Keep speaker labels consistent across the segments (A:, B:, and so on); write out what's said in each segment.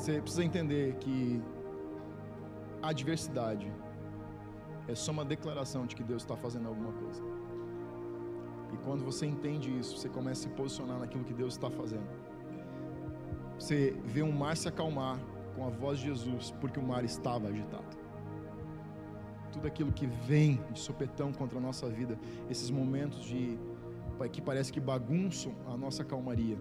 A: Você precisa entender que a adversidade é só uma declaração de que Deus está fazendo alguma coisa. E quando você entende isso, você começa a se posicionar naquilo que Deus está fazendo. Você vê um mar se acalmar com a voz de Jesus, porque o mar estava agitado. Tudo aquilo que vem de sopetão contra a nossa vida, esses momentos de que parece que bagunçam a nossa calmaria,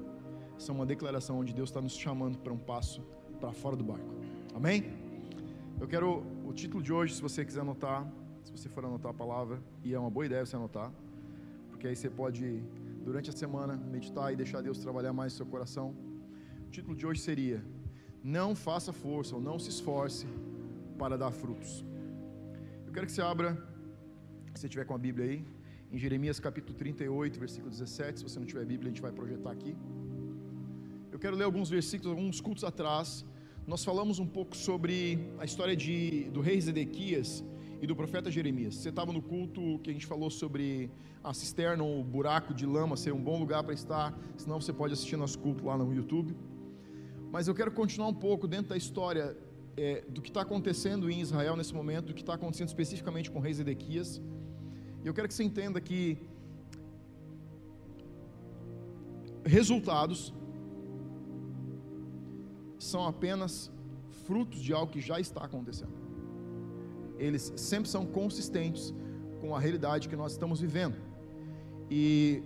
A: são uma declaração onde Deus está nos chamando para um passo para fora do barco. Amém? Eu quero o título de hoje, se você quiser anotar, se você for anotar a palavra, e é uma boa ideia você anotar, porque aí você pode, durante a semana, meditar e deixar Deus trabalhar mais no seu coração. O título de hoje seria: Não faça força ou não se esforce para dar frutos. Eu quero que você abra, se você tiver com a Bíblia aí, em Jeremias capítulo 38, versículo 17. Se você não tiver Bíblia, a gente vai projetar aqui. Eu quero ler alguns versículos, alguns cultos atrás. Nós falamos um pouco sobre a história de, do rei Zedequias e do profeta Jeremias. Você estava no culto que a gente falou sobre a cisterna o buraco de lama ser um bom lugar para estar, senão você pode assistir nosso culto lá no YouTube. Mas eu quero continuar um pouco dentro da história é, do que está acontecendo em Israel nesse momento, do que está acontecendo especificamente com o rei Zedequias. E eu quero que você entenda que resultados são apenas frutos de algo que já está acontecendo. Eles sempre são consistentes com a realidade que nós estamos vivendo. E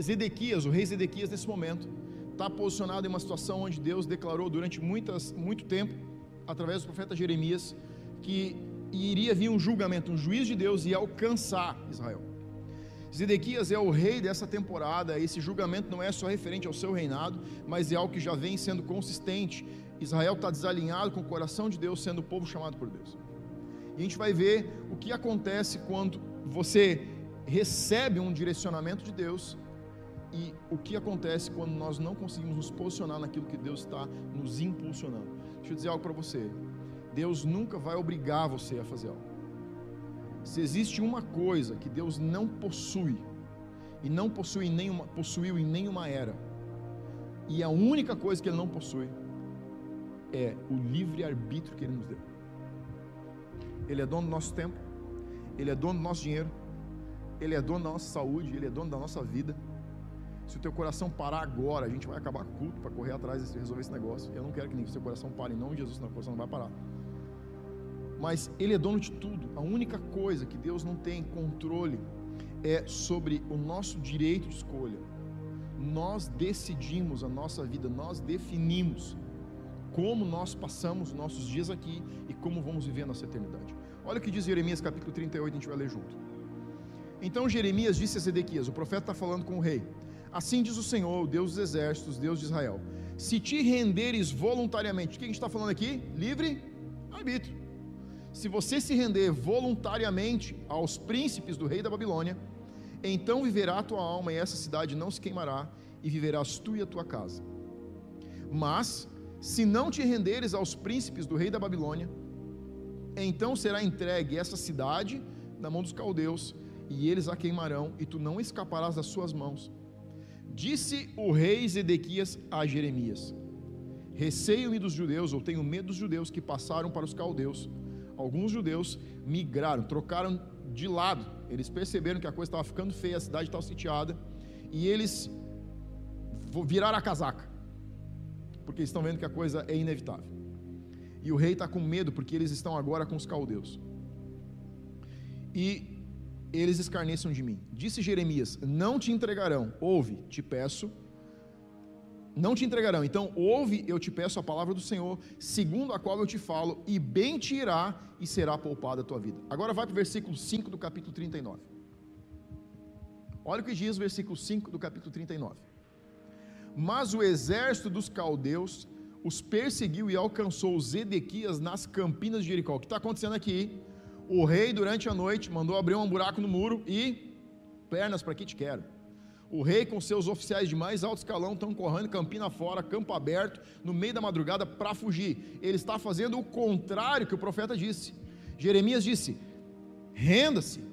A: Zedequias, o rei Zedequias, nesse momento, está posicionado em uma situação onde Deus declarou durante muitas, muito tempo, através do profeta Jeremias, que iria vir um julgamento, um juiz de Deus ia alcançar Israel. Zedequias é o rei dessa temporada, esse julgamento não é só referente ao seu reinado, mas é algo que já vem sendo consistente. Israel está desalinhado com o coração de Deus, sendo o povo chamado por Deus. E a gente vai ver o que acontece quando você recebe um direcionamento de Deus e o que acontece quando nós não conseguimos nos posicionar naquilo que Deus está nos impulsionando. Deixa eu dizer algo para você. Deus nunca vai obrigar você a fazer algo. Se existe uma coisa que Deus não possui, e não possui nenhuma, possuiu em nenhuma era, e a única coisa que Ele não possui é o livre-arbítrio que Ele nos deu. Ele é dono do nosso tempo, Ele é dono do nosso dinheiro, Ele é dono da nossa saúde, Ele é dono da nossa vida. Se o teu coração parar agora, a gente vai acabar culto para correr atrás de resolver esse negócio. Eu não quero que nem o seu coração pare, em nome de Jesus, senão o coração não vai parar mas Ele é dono de tudo. A única coisa que Deus não tem controle é sobre o nosso direito de escolha. Nós decidimos a nossa vida, nós definimos como nós passamos nossos dias aqui e como vamos viver a nossa eternidade. Olha o que diz Jeremias capítulo 38, a gente vai ler junto. Então Jeremias disse a Zedequias, o profeta está falando com o rei: Assim diz o Senhor, Deus dos exércitos, Deus de Israel: Se te renderes voluntariamente, o que a gente está falando aqui? Livre arbítrio se você se render voluntariamente aos príncipes do rei da Babilônia, então viverá a tua alma e essa cidade não se queimará, e viverás tu e a tua casa. Mas, se não te renderes aos príncipes do rei da Babilônia, então será entregue essa cidade na mão dos caldeus, e eles a queimarão, e tu não escaparás das suas mãos. Disse o rei Zedequias a Jeremias: Receio-me dos judeus, ou tenho medo dos judeus que passaram para os caldeus alguns judeus migraram, trocaram de lado. Eles perceberam que a coisa estava ficando feia, a cidade estava sitiada, e eles viraram a casaca, porque estão vendo que a coisa é inevitável. E o rei está com medo, porque eles estão agora com os caldeus. E eles escarnecem de mim. Disse Jeremias: Não te entregarão, ouve, te peço não te entregarão. Então, ouve, eu te peço a palavra do Senhor, segundo a qual eu te falo, e bem te irá e será poupada a tua vida. Agora vai para o versículo 5 do capítulo 39. Olha o que diz o versículo 5 do capítulo 39. Mas o exército dos caldeus os perseguiu e alcançou os Edequias nas campinas de Jericó. O que está acontecendo aqui? O rei, durante a noite, mandou abrir um buraco no muro e pernas para que te quero. O rei com seus oficiais de mais alto escalão estão correndo campina fora, campo aberto, no meio da madrugada para fugir. Ele está fazendo o contrário que o profeta disse. Jeremias disse: renda-se,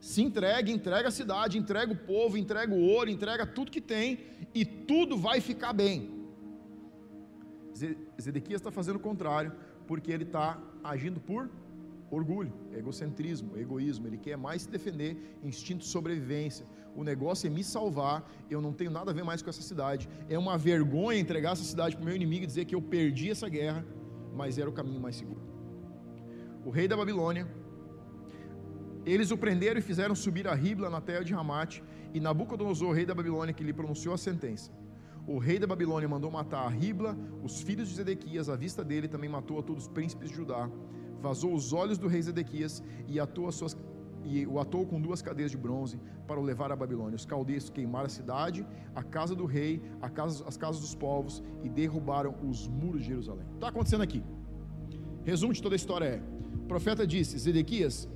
A: se entregue, entrega a cidade, entrega o povo, entrega o ouro, entrega tudo que tem e tudo vai ficar bem. Zedequias está fazendo o contrário, porque ele está agindo por orgulho, egocentrismo, egoísmo. Ele quer mais se defender, instinto de sobrevivência. O negócio é me salvar. Eu não tenho nada a ver mais com essa cidade. É uma vergonha entregar essa cidade para o meu inimigo e dizer que eu perdi essa guerra, mas era o caminho mais seguro. O rei da Babilônia, eles o prenderam e fizeram subir a Ribla na terra de Ramate, e Nabucodonosor, rei da Babilônia, que lhe pronunciou a sentença. O rei da Babilônia mandou matar a Ribla, os filhos de Zedequias, à vista dele, também matou a todos os príncipes de Judá vazou os olhos do rei Zedequias e, atou suas, e o atou com duas cadeias de bronze para o levar à Babilônia. Os caldeus queimaram a cidade, a casa do rei, casa, as casas dos povos e derrubaram os muros de Jerusalém. Está acontecendo aqui. Resumo de toda a história é: o profeta disse, Zedequias,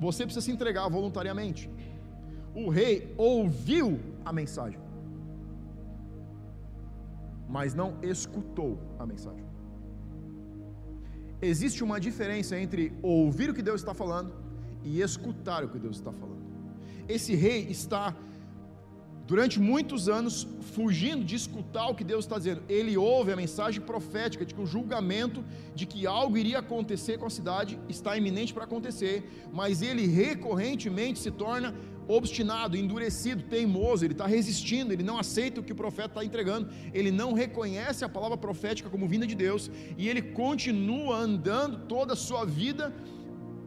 A: você precisa se entregar voluntariamente. O rei ouviu a mensagem, mas não escutou a mensagem existe uma diferença entre ouvir o que Deus está falando e escutar o que Deus está falando. Esse rei está, durante muitos anos, fugindo de escutar o que Deus está dizendo. Ele ouve a mensagem profética de que o julgamento de que algo iria acontecer com a cidade está iminente para acontecer, mas ele recorrentemente se torna obstinado, endurecido, teimoso, ele está resistindo, ele não aceita o que o profeta está entregando, ele não reconhece a palavra profética como vinda de Deus, e ele continua andando toda a sua vida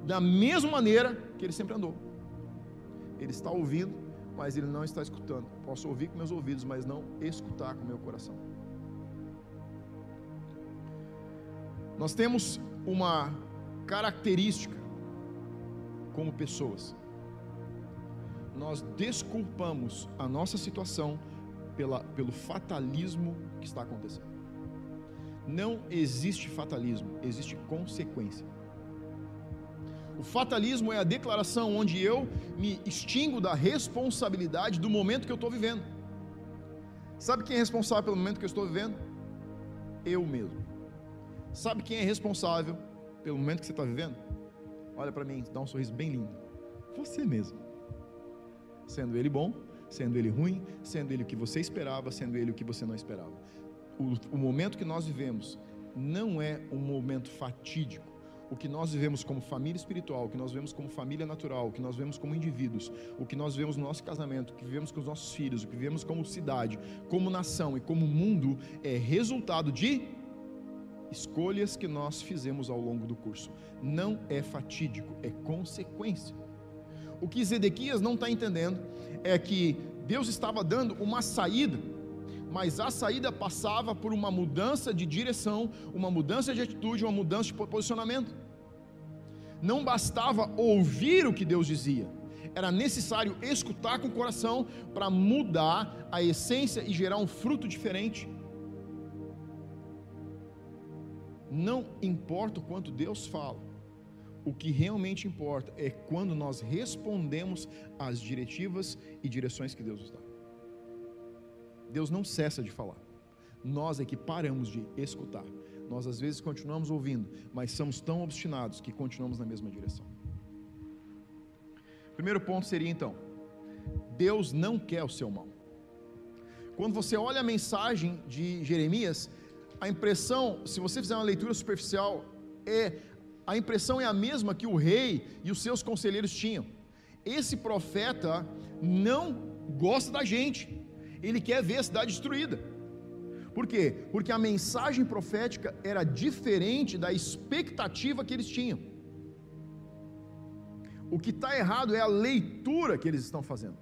A: da mesma maneira que ele sempre andou. Ele está ouvindo, mas ele não está escutando. Posso ouvir com meus ouvidos, mas não escutar com meu coração. Nós temos uma característica como pessoas nós desculpamos a nossa situação pela, pelo fatalismo que está acontecendo. Não existe fatalismo, existe consequência. O fatalismo é a declaração onde eu me extingo da responsabilidade do momento que eu estou vivendo. Sabe quem é responsável pelo momento que eu estou vivendo? Eu mesmo. Sabe quem é responsável pelo momento que você está vivendo? Olha para mim, dá um sorriso bem lindo. Você mesmo sendo ele bom, sendo ele ruim, sendo ele o que você esperava, sendo ele o que você não esperava. O, o momento que nós vivemos não é um momento fatídico. O que nós vivemos como família espiritual, o que nós vemos como família natural, o que nós vemos como indivíduos, o que nós vemos no nosso casamento, o que vivemos com os nossos filhos, o que vivemos como cidade, como nação e como mundo, é resultado de escolhas que nós fizemos ao longo do curso. Não é fatídico, é consequência. O que Zedequias não está entendendo é que Deus estava dando uma saída, mas a saída passava por uma mudança de direção, uma mudança de atitude, uma mudança de posicionamento. Não bastava ouvir o que Deus dizia, era necessário escutar com o coração para mudar a essência e gerar um fruto diferente. Não importa o quanto Deus fala, o que realmente importa é quando nós respondemos às diretivas e direções que Deus nos dá. Deus não cessa de falar. Nós é que paramos de escutar. Nós às vezes continuamos ouvindo, mas somos tão obstinados que continuamos na mesma direção. Primeiro ponto seria então: Deus não quer o seu mal. Quando você olha a mensagem de Jeremias, a impressão, se você fizer uma leitura superficial, é a impressão é a mesma que o rei e os seus conselheiros tinham. Esse profeta não gosta da gente, ele quer ver a cidade destruída. Por quê? Porque a mensagem profética era diferente da expectativa que eles tinham. O que está errado é a leitura que eles estão fazendo.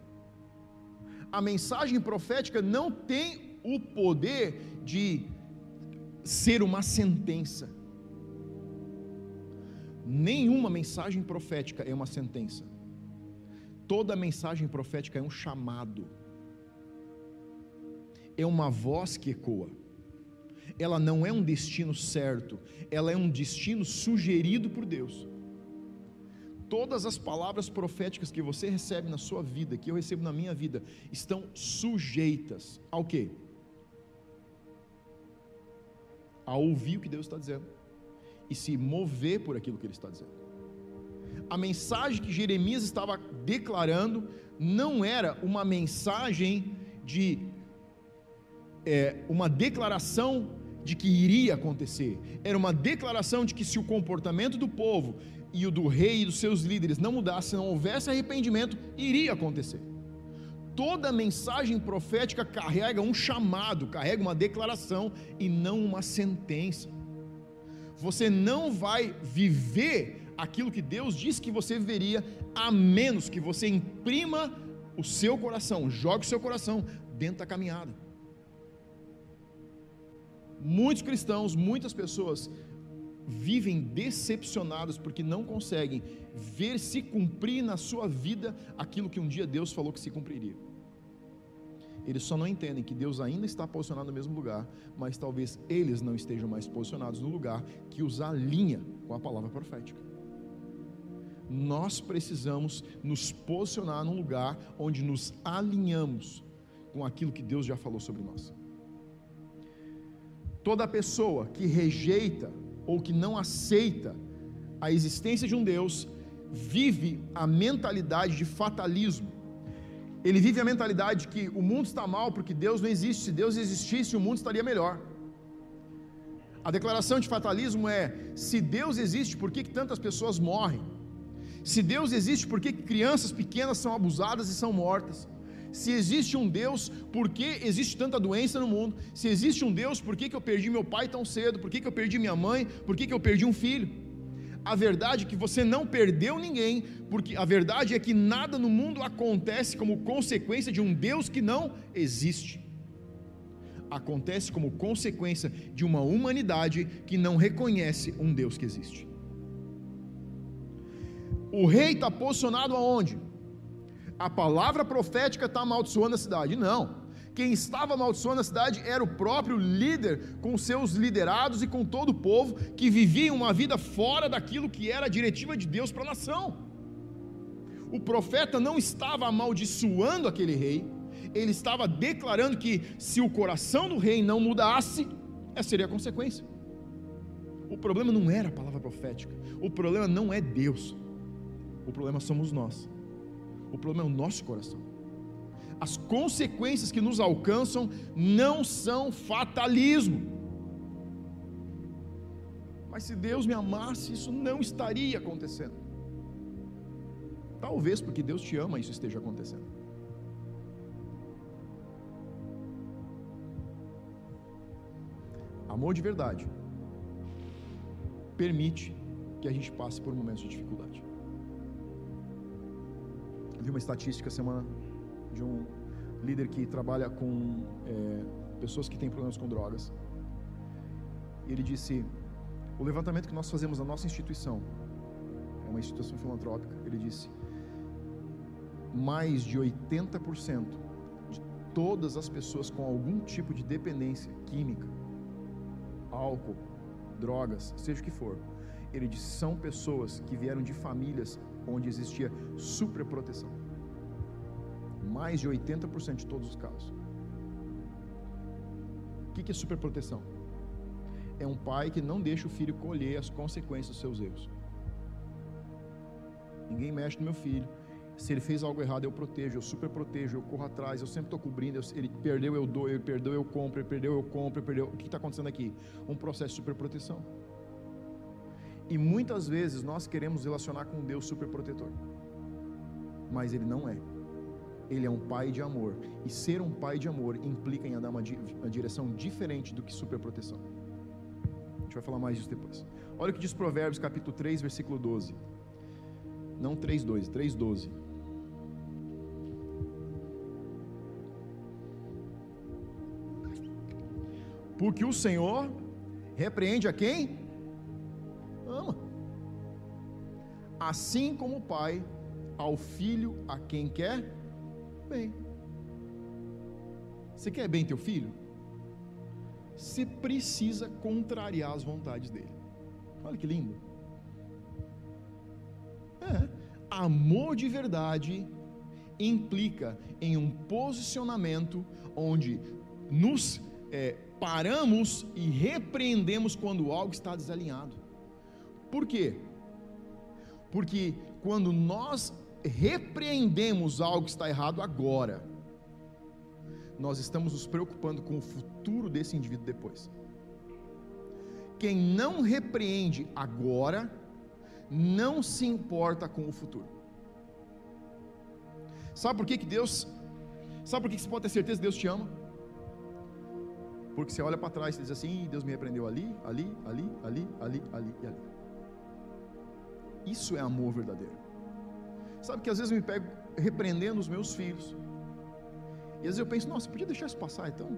A: A mensagem profética não tem o poder de ser uma sentença Nenhuma mensagem profética é uma sentença. Toda mensagem profética é um chamado. É uma voz que ecoa. Ela não é um destino certo, ela é um destino sugerido por Deus. Todas as palavras proféticas que você recebe na sua vida, que eu recebo na minha vida, estão sujeitas ao quê? A ouvir o que Deus está dizendo e se mover por aquilo que ele está dizendo. A mensagem que Jeremias estava declarando não era uma mensagem de é, uma declaração de que iria acontecer, era uma declaração de que se o comportamento do povo e o do rei e dos seus líderes não mudasse, não houvesse arrependimento, iria acontecer. Toda mensagem profética carrega um chamado, carrega uma declaração e não uma sentença. Você não vai viver aquilo que Deus disse que você viveria, a menos que você imprima o seu coração, jogue o seu coração dentro da caminhada. Muitos cristãos, muitas pessoas vivem decepcionados porque não conseguem ver se cumprir na sua vida aquilo que um dia Deus falou que se cumpriria. Eles só não entendem que Deus ainda está posicionado no mesmo lugar, mas talvez eles não estejam mais posicionados no lugar que os alinha com a palavra profética. Nós precisamos nos posicionar num lugar onde nos alinhamos com aquilo que Deus já falou sobre nós. Toda pessoa que rejeita ou que não aceita a existência de um Deus vive a mentalidade de fatalismo. Ele vive a mentalidade de que o mundo está mal porque Deus não existe. Se Deus existisse, o mundo estaria melhor. A declaração de fatalismo é: se Deus existe, por que, que tantas pessoas morrem? Se Deus existe, por que, que crianças pequenas são abusadas e são mortas? Se existe um Deus, por que existe tanta doença no mundo? Se existe um Deus, por que, que eu perdi meu pai tão cedo? Por que, que eu perdi minha mãe? Por que, que eu perdi um filho? A verdade é que você não perdeu ninguém, porque a verdade é que nada no mundo acontece como consequência de um Deus que não existe. Acontece como consequência de uma humanidade que não reconhece um Deus que existe. O rei está posicionado aonde? a palavra profética está amaldiçoando a cidade. Não. Quem estava amaldiçoando a cidade era o próprio líder, com seus liderados e com todo o povo que viviam uma vida fora daquilo que era a diretiva de Deus para a nação. O profeta não estava amaldiçoando aquele rei, ele estava declarando que se o coração do rei não mudasse, essa seria a consequência. O problema não era a palavra profética, o problema não é Deus, o problema somos nós. O problema é o nosso coração. As consequências que nos alcançam não são fatalismo. Mas se Deus me amasse, isso não estaria acontecendo. Talvez porque Deus te ama, isso esteja acontecendo. Amor de verdade permite que a gente passe por momentos de dificuldade vi uma estatística semana de um líder que trabalha com é, pessoas que têm problemas com drogas. E ele disse: o levantamento que nós fazemos na nossa instituição é uma instituição filantrópica. Ele disse: mais de 80% de todas as pessoas com algum tipo de dependência química, álcool, drogas, seja o que for, ele disse: são pessoas que vieram de famílias onde existia superproteção. Mais de 80% de todos os casos. O que é superproteção? É um pai que não deixa o filho colher as consequências dos seus erros. Ninguém mexe no meu filho. Se ele fez algo errado, eu protejo, eu super protejo, eu corro atrás, eu sempre estou cobrindo. Eu, ele perdeu, eu dou, ele perdeu, eu compro, ele perdeu, eu compro, ele perdeu. O que está acontecendo aqui? Um processo de superproteção. E muitas vezes nós queremos relacionar com um Deus superprotetor. Mas ele não é. Ele é um pai de amor. E ser um pai de amor implica em andar uma, uma direção diferente do que superproteção. A gente vai falar mais disso depois. Olha o que diz Provérbios capítulo 3, versículo 12. Não 3, 2, 3, 12. Porque o Senhor repreende a quem? ama. Assim como o pai ao filho a quem quer bem. Você quer bem teu filho? Você precisa contrariar as vontades dele. Olha que lindo. É, amor de verdade implica em um posicionamento onde nos é, paramos e repreendemos quando algo está desalinhado. Por quê? Porque quando nós repreendemos algo que está errado agora, nós estamos nos preocupando com o futuro desse indivíduo depois. quem não repreende agora, não se importa com o futuro. Sabe por que, que Deus, sabe por que, que você pode ter certeza que Deus te ama? Porque você olha para trás e diz assim: Deus me repreendeu ali, ali, ali, ali, ali, ali e ali. Isso é amor verdadeiro. Sabe que às vezes eu me pego repreendendo os meus filhos. E às vezes eu penso, nossa, podia deixar isso passar, então,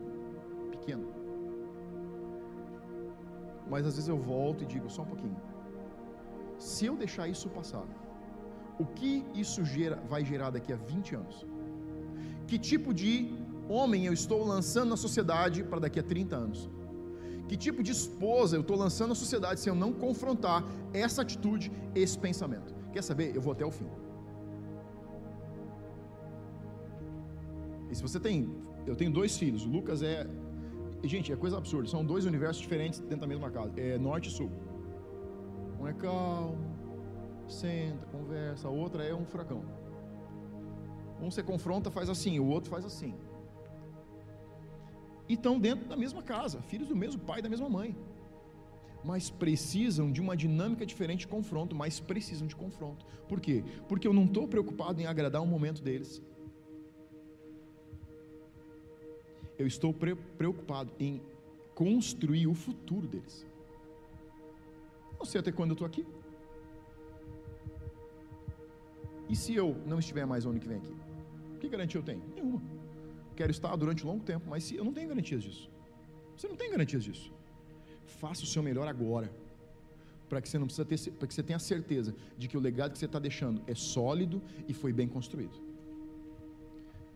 A: pequeno. Mas às vezes eu volto e digo, só um pouquinho. Se eu deixar isso passar, o que isso gera, vai gerar daqui a 20 anos? Que tipo de homem eu estou lançando na sociedade para daqui a 30 anos? Que tipo de esposa eu estou lançando na sociedade se eu não confrontar essa atitude, esse pensamento? Quer saber? Eu vou até o fim. E se você tem, eu tenho dois filhos, o Lucas é, gente, é coisa absurda, são dois universos diferentes dentro da mesma casa, é norte e sul. Um é calmo, senta, conversa, a outra é um furacão. Um você confronta, faz assim, o outro faz assim. E estão dentro da mesma casa, filhos do mesmo pai e da mesma mãe. Mas precisam de uma dinâmica diferente de confronto, mas precisam de confronto. Por quê? Porque eu não estou preocupado em agradar o momento deles. Eu estou preocupado em construir o futuro deles. Não sei até quando eu estou aqui. E se eu não estiver mais ano que vem aqui? Que garantia eu tenho? Nenhuma. Quero estar durante um longo tempo, mas se eu não tenho garantias disso. Você não tem garantias disso. Faça o seu melhor agora, para que você não precisa ter, para que você tenha certeza de que o legado que você está deixando é sólido e foi bem construído.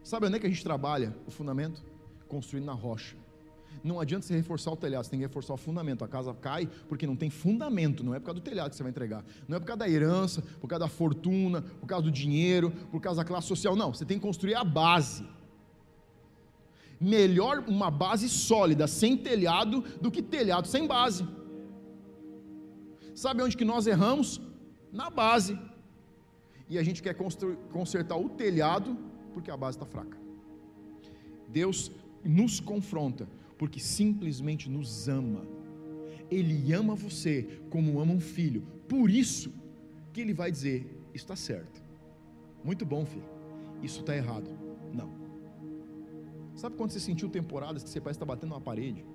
A: Sabe onde é que a gente trabalha o fundamento? Construindo na rocha. Não adianta você reforçar o telhado, você tem que reforçar o fundamento. A casa cai porque não tem fundamento, não é por causa do telhado que você vai entregar. Não é por causa da herança, por causa da fortuna, por causa do dinheiro, por causa da classe social. Não, você tem que construir a base. Melhor uma base sólida, sem telhado, do que telhado sem base. Sabe onde que nós erramos? Na base. E a gente quer consertar o telhado porque a base está fraca. Deus nos confronta porque simplesmente nos ama. Ele ama você como ama um filho. Por isso que ele vai dizer: está certo. Muito bom, filho. Isso está errado. Não. Sabe quando você sentiu temporadas que você parece estar tá batendo na parede?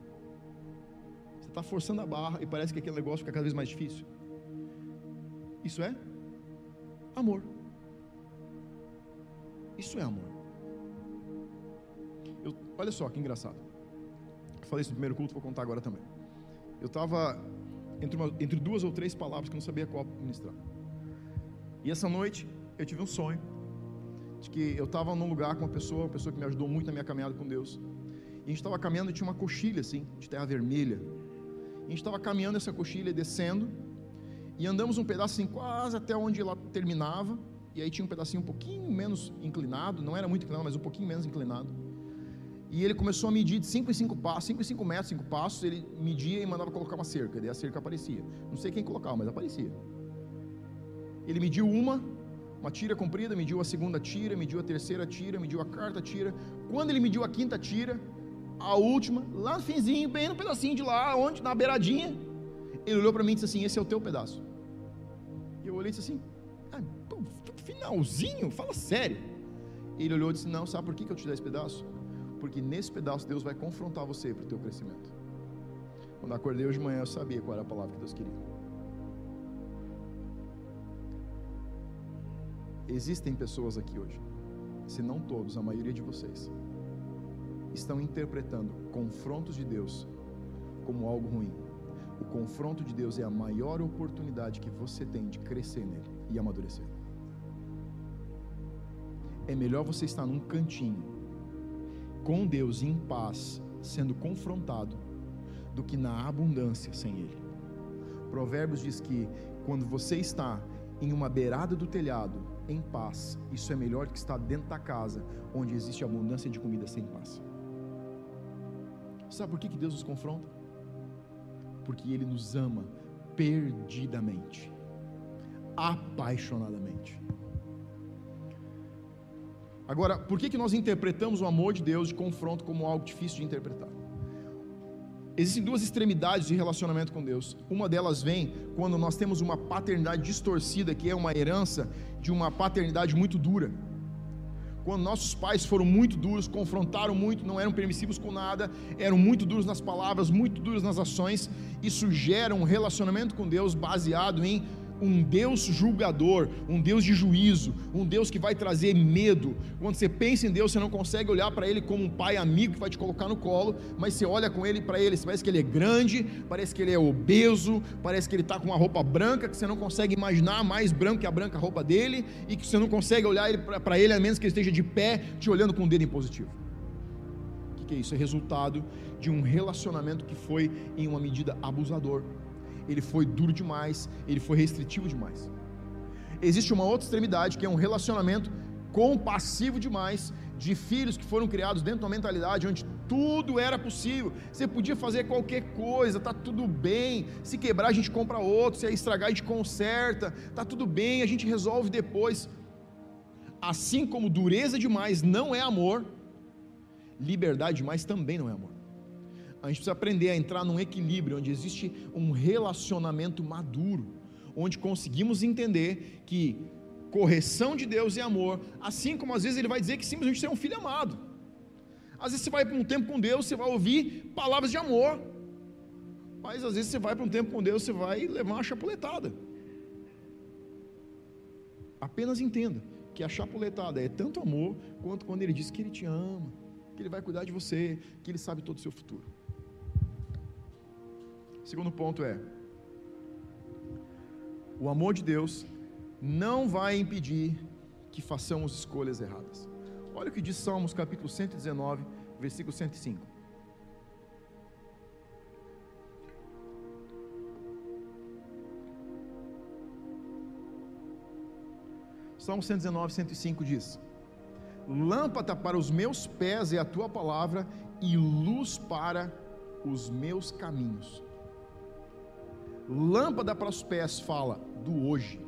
A: Você está forçando a barra e parece que aquele negócio fica cada vez mais difícil. Isso é amor. Isso é amor. Eu, olha só que engraçado falei isso no primeiro culto, vou contar agora também. Eu estava entre, entre duas ou três palavras que eu não sabia qual ministrar. E essa noite eu tive um sonho de que eu estava num lugar com uma pessoa, uma pessoa que me ajudou muito na minha caminhada com Deus. E a gente estava caminhando e tinha uma coxilha assim, de terra vermelha. E a gente estava caminhando essa coxilha, descendo, e andamos um pedaço assim, quase até onde ela terminava. E aí tinha um pedacinho um pouquinho menos inclinado, não era muito inclinado, mas um pouquinho menos inclinado. E ele começou a medir de 5 em 5 passos, 5 em 5 metros, 5 passos, ele media e mandava colocar uma cerca, daí a cerca aparecia. Não sei quem colocava, mas aparecia. Ele mediu uma, uma tira comprida, mediu a segunda tira, mediu a terceira tira, mediu a quarta tira. Quando ele mediu a quinta tira, a última, lá no finzinho, bem no pedacinho de lá, onde, na beiradinha, ele olhou para mim e disse assim: Esse é o teu pedaço. E eu olhei e disse assim: ah, pô, finalzinho? Fala sério. Ele olhou e disse: Não, sabe por que eu te dei esse pedaço? Porque nesse pedaço Deus vai confrontar você para o teu crescimento. Quando acordei hoje de manhã, eu sabia qual era a palavra que Deus queria. Existem pessoas aqui hoje, se não todos, a maioria de vocês, estão interpretando confrontos de Deus como algo ruim. O confronto de Deus é a maior oportunidade que você tem de crescer nele e amadurecer. É melhor você estar num cantinho com Deus em paz, sendo confrontado, do que na abundância sem Ele. Provérbios diz que quando você está em uma beirada do telhado, em paz, isso é melhor que estar dentro da casa, onde existe abundância de comida sem paz. Sabe por que Deus nos confronta? Porque Ele nos ama perdidamente, apaixonadamente. Agora, por que, que nós interpretamos o amor de Deus de confronto como algo difícil de interpretar? Existem duas extremidades de relacionamento com Deus. Uma delas vem quando nós temos uma paternidade distorcida, que é uma herança de uma paternidade muito dura. Quando nossos pais foram muito duros, confrontaram muito, não eram permissivos com nada, eram muito duros nas palavras, muito duros nas ações, isso gera um relacionamento com Deus baseado em um Deus julgador, um Deus de juízo, um Deus que vai trazer medo. Quando você pensa em Deus, você não consegue olhar para Ele como um pai amigo que vai te colocar no colo, mas você olha com Ele para Ele, parece que Ele é grande, parece que Ele é obeso, parece que Ele está com uma roupa branca que você não consegue imaginar mais branco que a branca roupa dele, e que você não consegue olhar para Ele a menos que Ele esteja de pé, te olhando com o dedo impositivo. O que é isso? É resultado de um relacionamento que foi em uma medida abusador ele foi duro demais, ele foi restritivo demais. Existe uma outra extremidade que é um relacionamento compassivo demais de filhos que foram criados dentro de uma mentalidade onde tudo era possível. Você podia fazer qualquer coisa, tá tudo bem. Se quebrar a gente compra outro, se estragar a gente conserta, tá tudo bem, a gente resolve depois. Assim como dureza demais não é amor, liberdade demais também não é amor a gente precisa aprender a entrar num equilíbrio onde existe um relacionamento maduro, onde conseguimos entender que correção de Deus é amor, assim como às vezes ele vai dizer que simplesmente você é um filho amado. Às vezes você vai para um tempo com Deus, você vai ouvir palavras de amor, mas às vezes você vai para um tempo com Deus, você vai levar uma chapuletada. Apenas entenda que a chapuletada é tanto amor quanto quando ele diz que ele te ama, que ele vai cuidar de você, que ele sabe todo o seu futuro. Segundo ponto é: o amor de Deus não vai impedir que façamos escolhas erradas. Olha o que diz Salmos capítulo 119, versículo 105. Salmo 119, 105 diz: Lâmpada para os meus pés é a tua palavra e luz para os meus caminhos. Lâmpada para os pés fala do hoje.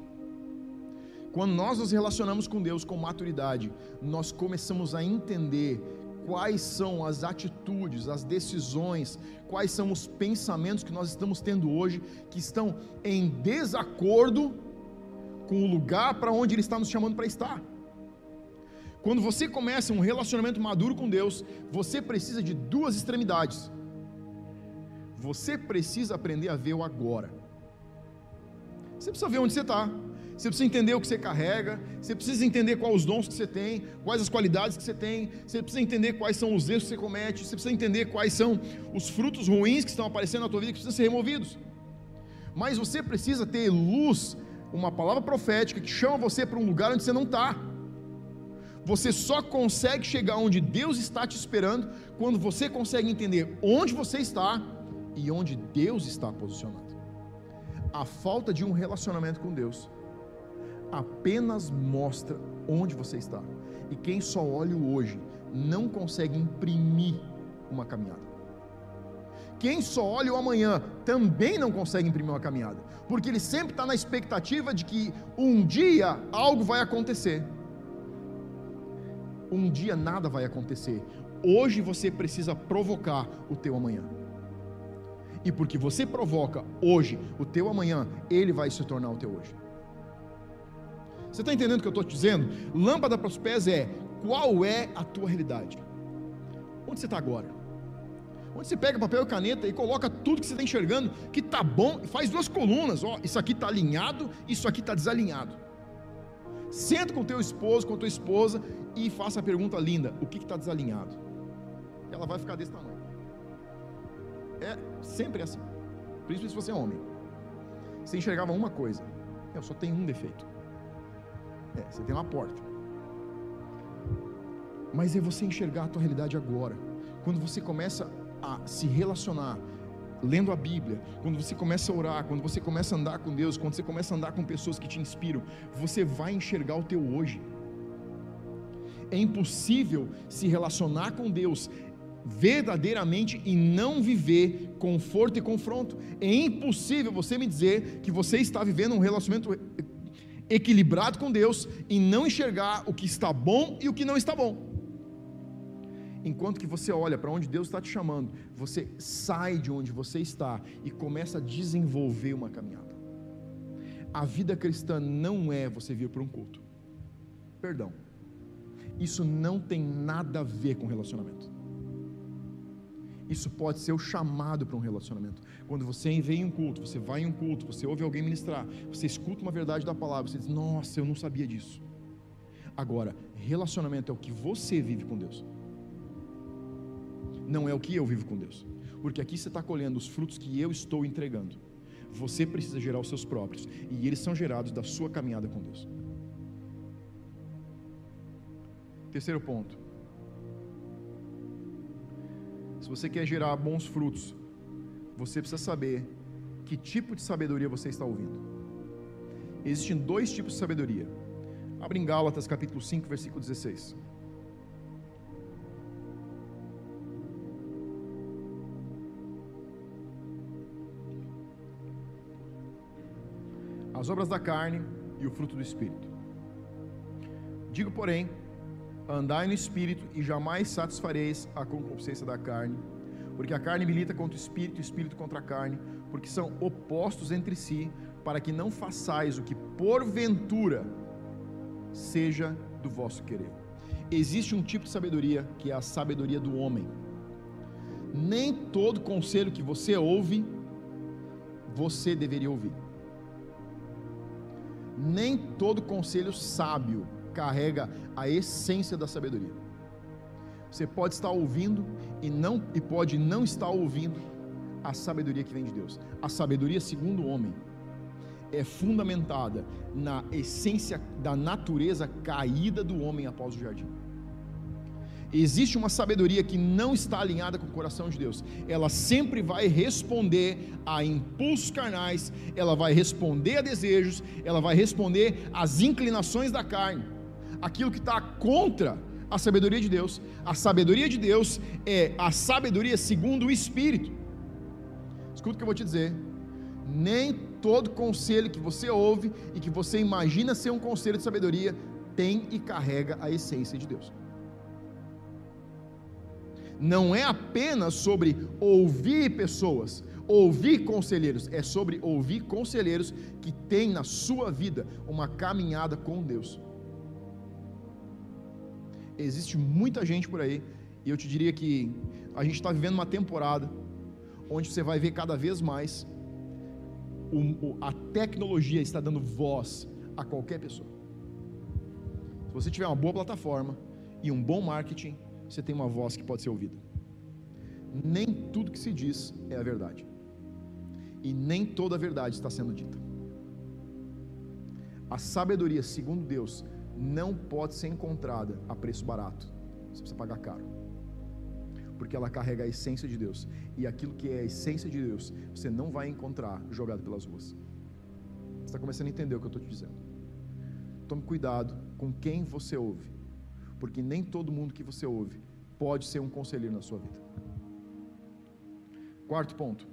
A: Quando nós nos relacionamos com Deus com maturidade, nós começamos a entender quais são as atitudes, as decisões, quais são os pensamentos que nós estamos tendo hoje que estão em desacordo com o lugar para onde Ele está nos chamando para estar. Quando você começa um relacionamento maduro com Deus, você precisa de duas extremidades. Você precisa aprender a ver o agora. Você precisa ver onde você está. Você precisa entender o que você carrega, você precisa entender quais os dons que você tem, quais as qualidades que você tem, você precisa entender quais são os erros que você comete, você precisa entender quais são os frutos ruins que estão aparecendo na tua vida que precisam ser removidos. Mas você precisa ter luz, uma palavra profética que chama você para um lugar onde você não está. Você só consegue chegar onde Deus está te esperando quando você consegue entender onde você está e onde Deus está posicionado. A falta de um relacionamento com Deus apenas mostra onde você está. E quem só olha o hoje não consegue imprimir uma caminhada. Quem só olha o amanhã também não consegue imprimir uma caminhada, porque ele sempre está na expectativa de que um dia algo vai acontecer. Um dia nada vai acontecer. Hoje você precisa provocar o teu amanhã e porque você provoca hoje o teu amanhã, ele vai se tornar o teu hoje. Você está entendendo o que eu estou te dizendo? Lâmpada para os pés é qual é a tua realidade? Onde você está agora? Onde você pega papel e caneta e coloca tudo que você está enxergando que está bom e faz duas colunas. Ó, isso aqui está alinhado, isso aqui está desalinhado. Senta com teu esposo, com tua esposa e faça a pergunta linda: o que está desalinhado? Ela vai ficar desse tamanho. É sempre assim. Principalmente se você é homem. Você enxergava uma coisa. Eu só tenho um defeito. É, você tem uma porta. Mas é você enxergar a tua realidade agora. Quando você começa a se relacionar lendo a Bíblia, quando você começa a orar, quando você começa a andar com Deus, quando você começa a andar com pessoas que te inspiram, você vai enxergar o teu hoje. É impossível se relacionar com Deus verdadeiramente e não viver conforto e confronto. É impossível você me dizer que você está vivendo um relacionamento equilibrado com Deus e não enxergar o que está bom e o que não está bom. enquanto que você olha para onde Deus está te chamando, você sai de onde você está e começa a desenvolver uma caminhada. A vida cristã não é você vir para um culto. Perdão. Isso não tem nada a ver com relacionamento. Isso pode ser o chamado para um relacionamento. Quando você vem em um culto, você vai em um culto, você ouve alguém ministrar, você escuta uma verdade da palavra, você diz: Nossa, eu não sabia disso. Agora, relacionamento é o que você vive com Deus, não é o que eu vivo com Deus, porque aqui você está colhendo os frutos que eu estou entregando. Você precisa gerar os seus próprios, e eles são gerados da sua caminhada com Deus. Terceiro ponto. Se você quer gerar bons frutos, você precisa saber que tipo de sabedoria você está ouvindo. Existem dois tipos de sabedoria. Abre em Gálatas capítulo 5, versículo 16. As obras da carne e o fruto do Espírito. Digo, porém, andai no Espírito e jamais satisfareis a concupiscência da carne, porque a carne milita contra o Espírito e o Espírito contra a carne, porque são opostos entre si, para que não façais o que porventura seja do vosso querer. Existe um tipo de sabedoria que é a sabedoria do homem. Nem todo conselho que você ouve, você deveria ouvir. Nem todo conselho sábio carrega a essência da sabedoria. Você pode estar ouvindo e não e pode não estar ouvindo a sabedoria que vem de Deus. A sabedoria segundo o homem é fundamentada na essência da natureza caída do homem após o jardim. Existe uma sabedoria que não está alinhada com o coração de Deus. Ela sempre vai responder a impulsos carnais, ela vai responder a desejos, ela vai responder às inclinações da carne. Aquilo que está contra a sabedoria de Deus. A sabedoria de Deus é a sabedoria segundo o Espírito. Escuta o que eu vou te dizer. Nem todo conselho que você ouve e que você imagina ser um conselho de sabedoria tem e carrega a essência de Deus. Não é apenas sobre ouvir pessoas, ouvir conselheiros, é sobre ouvir conselheiros que têm na sua vida uma caminhada com Deus. Existe muita gente por aí, e eu te diria que a gente está vivendo uma temporada onde você vai ver cada vez mais o, a tecnologia está dando voz a qualquer pessoa. Se você tiver uma boa plataforma e um bom marketing, você tem uma voz que pode ser ouvida. Nem tudo que se diz é a verdade. E nem toda a verdade está sendo dita. A sabedoria, segundo Deus, não pode ser encontrada a preço barato. Você precisa pagar caro. Porque ela carrega a essência de Deus. E aquilo que é a essência de Deus, você não vai encontrar jogado pelas ruas. Você está começando a entender o que eu estou te dizendo. Tome cuidado com quem você ouve. Porque nem todo mundo que você ouve pode ser um conselheiro na sua vida. Quarto ponto.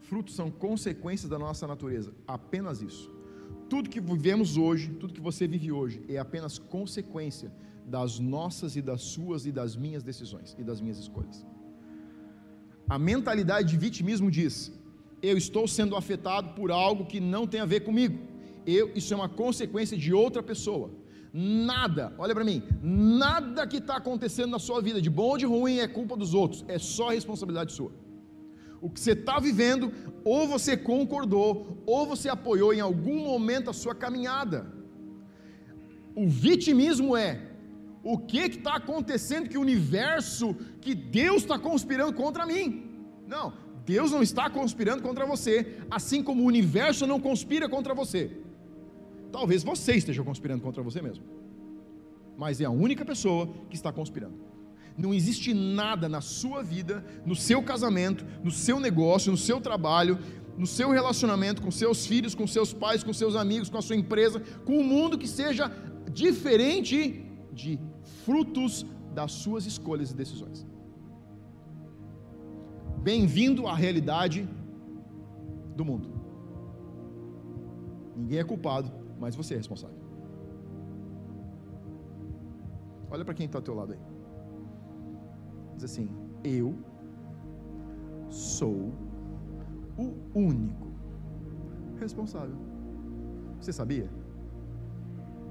A: Frutos são consequências da nossa natureza. Apenas isso. Tudo que vivemos hoje, tudo que você vive hoje, é apenas consequência das nossas e das suas e das minhas decisões e das minhas escolhas. A mentalidade de vitimismo diz: eu estou sendo afetado por algo que não tem a ver comigo. Eu, isso é uma consequência de outra pessoa. Nada, olha para mim, nada que está acontecendo na sua vida, de bom ou de ruim, é culpa dos outros, é só responsabilidade sua. O que você está vivendo, ou você concordou, ou você apoiou em algum momento a sua caminhada. O vitimismo é o que está acontecendo que o universo, que Deus está conspirando contra mim. Não, Deus não está conspirando contra você, assim como o universo não conspira contra você. Talvez você esteja conspirando contra você mesmo, mas é a única pessoa que está conspirando. Não existe nada na sua vida, no seu casamento, no seu negócio, no seu trabalho, no seu relacionamento com seus filhos, com seus pais, com seus amigos, com a sua empresa, com o mundo que seja diferente de frutos das suas escolhas e decisões. Bem-vindo à realidade do mundo. Ninguém é culpado, mas você é responsável. Olha para quem está ao teu lado aí. Diz assim: Eu sou o único responsável. Você sabia?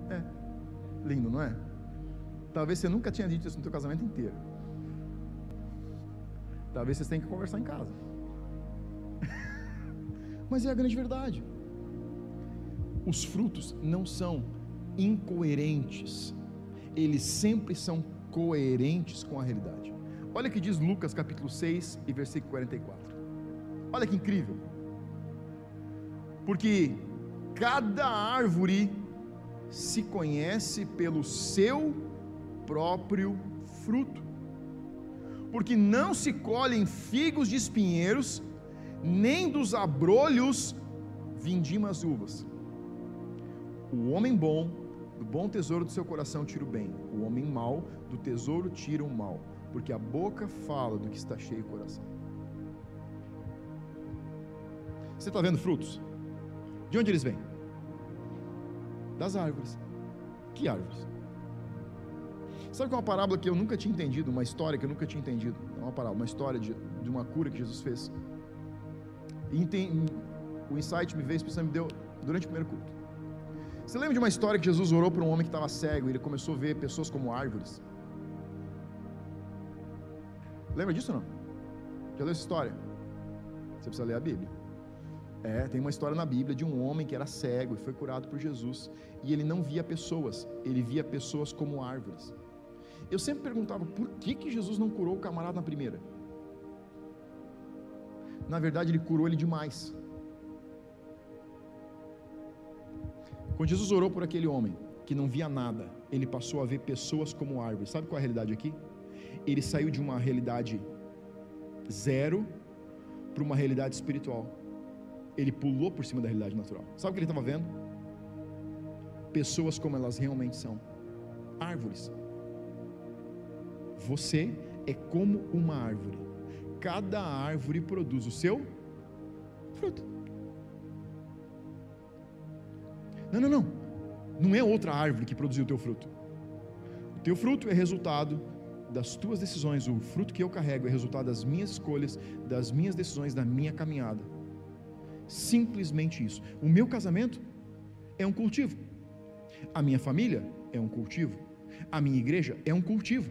A: É. Lindo, não é? Talvez você nunca tinha dito isso no seu casamento inteiro. Talvez vocês tenham que conversar em casa. Mas é a grande verdade. Os frutos não são incoerentes, eles sempre são coerentes com a realidade. Olha o que diz Lucas capítulo 6 e versículo 44. Olha que incrível. Porque cada árvore se conhece pelo seu próprio fruto. Porque não se colhem figos de espinheiros, nem dos abrolhos vindimas uvas. O homem bom, do bom tesouro do seu coração tira o bem. O homem mau, do tesouro tira o mal. Porque a boca fala do que está cheio o coração. Você está vendo frutos? De onde eles vêm? Das árvores. Que árvores? Sabe que é uma parábola que eu nunca tinha entendido, uma história que eu nunca tinha entendido? É uma parábola, uma história de, de uma cura que Jesus fez. E o insight me veio, especialmente me deu durante o primeiro culto. Você lembra de uma história que Jesus orou para um homem que estava cego e ele começou a ver pessoas como árvores? Lembra disso não? Já leu essa história? Você precisa ler a Bíblia. É, tem uma história na Bíblia de um homem que era cego e foi curado por Jesus. E ele não via pessoas, ele via pessoas como árvores. Eu sempre perguntava por que, que Jesus não curou o camarada na primeira. Na verdade, ele curou ele demais. Quando Jesus orou por aquele homem que não via nada, ele passou a ver pessoas como árvores. Sabe qual é a realidade aqui? Ele saiu de uma realidade zero para uma realidade espiritual. Ele pulou por cima da realidade natural. Sabe o que ele estava vendo? Pessoas como elas realmente são árvores. Você é como uma árvore. Cada árvore produz o seu fruto. Não, não, não. Não é outra árvore que produziu o teu fruto. O teu fruto é resultado das tuas decisões. O fruto que eu carrego é resultado das minhas escolhas, das minhas decisões, da minha caminhada. Simplesmente isso. O meu casamento é um cultivo. A minha família é um cultivo. A minha igreja é um cultivo.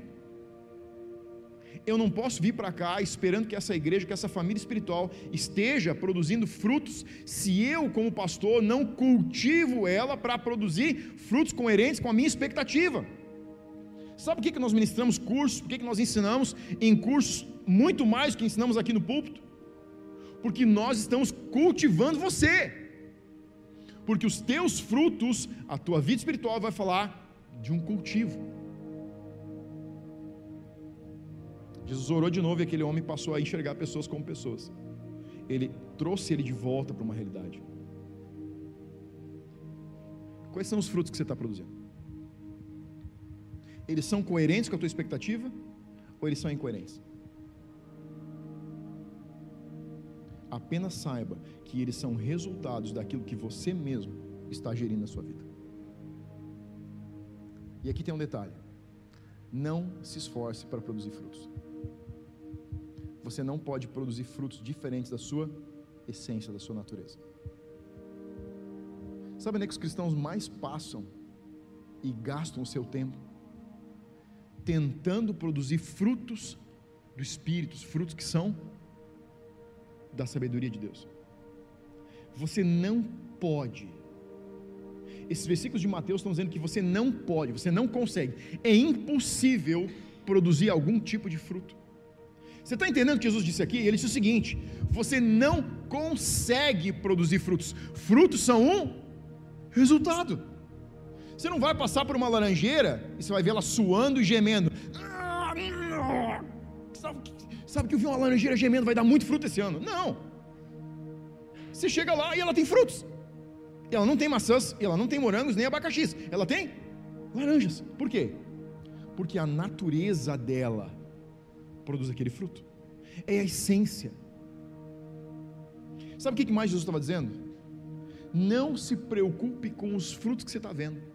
A: Eu não posso vir para cá esperando que essa igreja, que essa família espiritual esteja produzindo frutos, se eu, como pastor, não cultivo ela para produzir frutos coerentes com a minha expectativa. Sabe por que, que nós ministramos cursos? Por que, que nós ensinamos em cursos muito mais do que ensinamos aqui no púlpito? porque nós estamos cultivando você. Porque os teus frutos, a tua vida espiritual vai falar de um cultivo. Jesus orou de novo e aquele homem passou a enxergar pessoas como pessoas. Ele trouxe ele de volta para uma realidade. Quais são os frutos que você está produzindo? Eles são coerentes com a tua expectativa ou eles são incoerentes? apenas saiba que eles são resultados daquilo que você mesmo está gerindo na sua vida. E aqui tem um detalhe: não se esforce para produzir frutos. Você não pode produzir frutos diferentes da sua essência, da sua natureza. Sabe onde é que os cristãos mais passam e gastam o seu tempo? Tentando produzir frutos do Espírito, frutos que são da sabedoria de Deus. Você não pode. Esses versículos de Mateus estão dizendo que você não pode, você não consegue, é impossível produzir algum tipo de fruto. Você está entendendo o que Jesus disse aqui? Ele disse o seguinte: você não consegue produzir frutos, frutos são um resultado. Você não vai passar por uma laranjeira e você vai ver ela suando e gemendo. Sabe Sabe que eu vi uma laranjeira gemendo, vai dar muito fruto esse ano. Não. Você chega lá e ela tem frutos. Ela não tem maçãs, ela não tem morangos, nem abacaxis. Ela tem laranjas. Por quê? Porque a natureza dela produz aquele fruto. É a essência. Sabe o que mais Jesus estava dizendo? Não se preocupe com os frutos que você está vendo.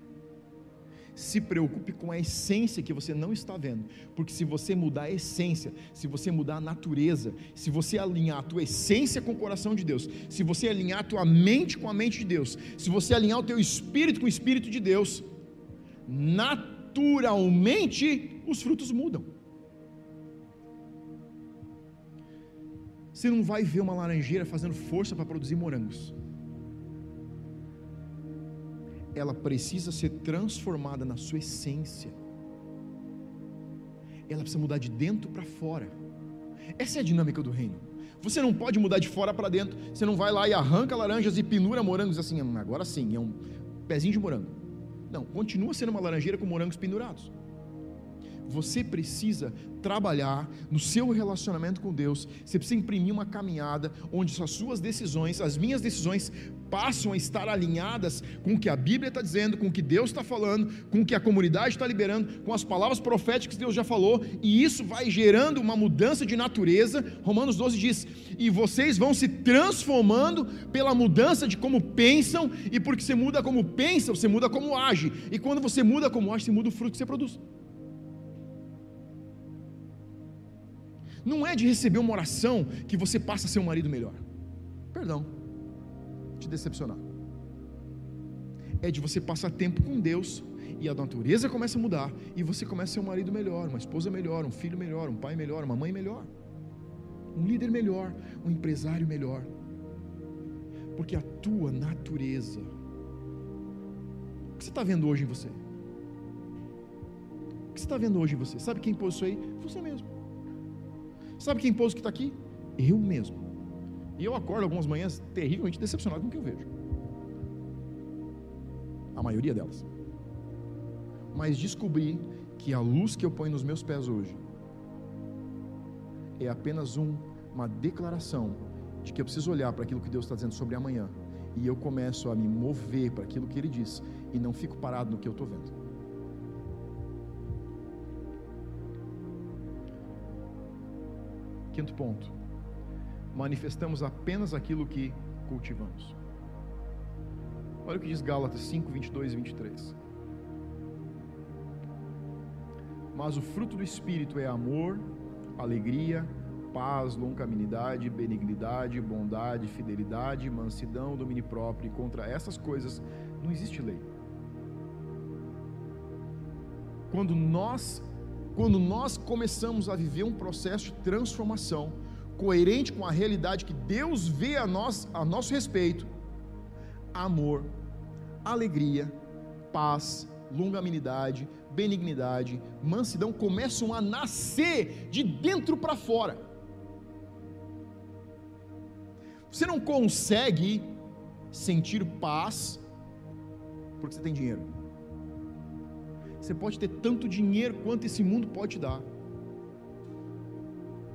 A: Se preocupe com a essência que você não está vendo, porque se você mudar a essência, se você mudar a natureza, se você alinhar a tua essência com o coração de Deus, se você alinhar a tua mente com a mente de Deus, se você alinhar o teu espírito com o espírito de Deus, naturalmente os frutos mudam. Você não vai ver uma laranjeira fazendo força para produzir morangos ela precisa ser transformada na sua essência. Ela precisa mudar de dentro para fora. Essa é a dinâmica do reino. Você não pode mudar de fora para dentro. Você não vai lá e arranca laranjas e pendura morangos assim, hum, agora sim, é um pezinho de morango. Não, continua sendo uma laranjeira com morangos pendurados. Você precisa trabalhar no seu relacionamento com Deus. Você precisa imprimir uma caminhada onde as suas decisões, as minhas decisões, passam a estar alinhadas com o que a Bíblia está dizendo, com o que Deus está falando, com o que a comunidade está liberando, com as palavras proféticas que Deus já falou, e isso vai gerando uma mudança de natureza. Romanos 12 diz: e vocês vão se transformando pela mudança de como pensam, e porque você muda como pensa, você muda como age, e quando você muda como age, você muda o fruto que você produz. Não é de receber uma oração que você passa a ser um marido melhor. Perdão, te decepcionar. É de você passar tempo com Deus e a natureza começa a mudar e você começa a ser um marido melhor, uma esposa melhor, um filho melhor, um pai melhor, uma mãe melhor, um líder melhor, um empresário melhor. Porque a tua natureza, o que você está vendo hoje em você? O que você está vendo hoje em você? Sabe quem pôs isso aí? Você mesmo. Sabe quem pôs que está aqui? Eu mesmo. E eu acordo algumas manhãs terrivelmente decepcionado com o que eu vejo. A maioria delas. Mas descobri que a luz que eu ponho nos meus pés hoje é apenas um, uma declaração de que eu preciso olhar para aquilo que Deus está dizendo sobre amanhã. E eu começo a me mover para aquilo que Ele diz. E não fico parado no que eu estou vendo. Quinto ponto. Manifestamos apenas aquilo que cultivamos. Olha o que diz Gálatas 5, 22 e 23. Mas o fruto do Espírito é amor, alegria, paz, longanimidade, benignidade, bondade, fidelidade, mansidão, domínio próprio. E contra essas coisas não existe lei. Quando nós quando nós começamos a viver um processo de transformação coerente com a realidade que Deus vê a nós a nosso respeito, amor, alegria, paz, longanimidade, benignidade, mansidão começam a nascer de dentro para fora. Você não consegue sentir paz porque você tem dinheiro. Você pode ter tanto dinheiro quanto esse mundo pode te dar.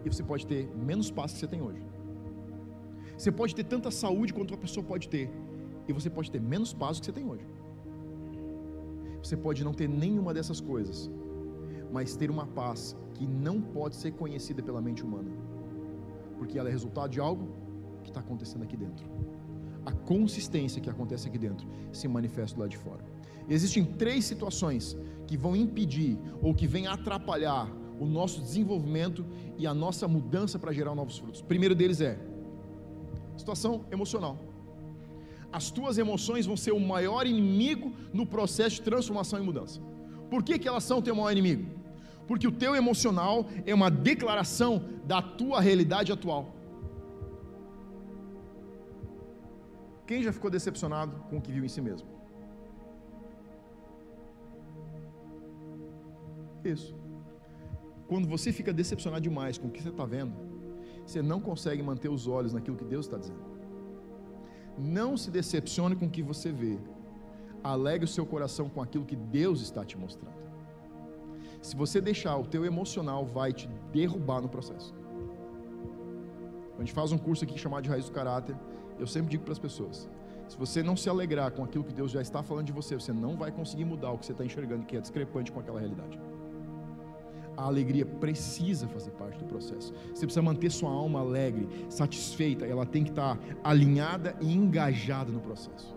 A: E você pode ter menos paz que você tem hoje. Você pode ter tanta saúde quanto uma pessoa pode ter. E você pode ter menos paz que você tem hoje. Você pode não ter nenhuma dessas coisas, mas ter uma paz que não pode ser conhecida pela mente humana, porque ela é resultado de algo que está acontecendo aqui dentro. A consistência que acontece aqui dentro se manifesta lá de fora. Existem três situações que vão impedir ou que vêm atrapalhar o nosso desenvolvimento e a nossa mudança para gerar novos frutos. O primeiro deles é situação emocional. As tuas emoções vão ser o maior inimigo no processo de transformação e mudança. Por que, que elas são o teu maior inimigo? Porque o teu emocional é uma declaração da tua realidade atual. Quem já ficou decepcionado com o que viu em si mesmo? Isso. Quando você fica decepcionado demais com o que você está vendo, você não consegue manter os olhos naquilo que Deus está dizendo. Não se decepcione com o que você vê. Alegre o seu coração com aquilo que Deus está te mostrando. Se você deixar, o teu emocional vai te derrubar no processo. A gente faz um curso aqui chamado de Raiz do Caráter. Eu sempre digo para as pessoas: se você não se alegrar com aquilo que Deus já está falando de você, você não vai conseguir mudar o que você está enxergando que é discrepante com aquela realidade a alegria precisa fazer parte do processo. Você precisa manter sua alma alegre, satisfeita, ela tem que estar alinhada e engajada no processo.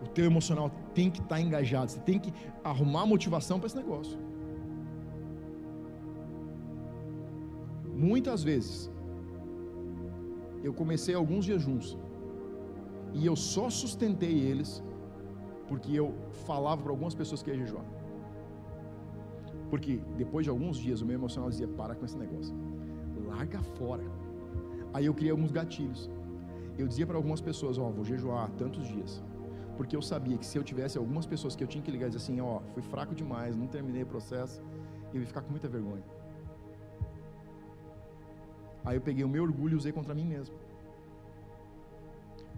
A: O teu emocional tem que estar engajado, você tem que arrumar motivação para esse negócio. Muitas vezes eu comecei alguns jejuns e eu só sustentei eles porque eu falava para algumas pessoas que ia jejuar. Porque depois de alguns dias o meu emocional dizia: para com esse negócio, larga fora. Aí eu criei alguns gatilhos. Eu dizia para algumas pessoas: Ó, oh, vou jejuar tantos dias. Porque eu sabia que se eu tivesse algumas pessoas que eu tinha que ligar e dizer assim: Ó, oh, fui fraco demais, não terminei o processo, eu ia ficar com muita vergonha. Aí eu peguei o meu orgulho e usei contra mim mesmo.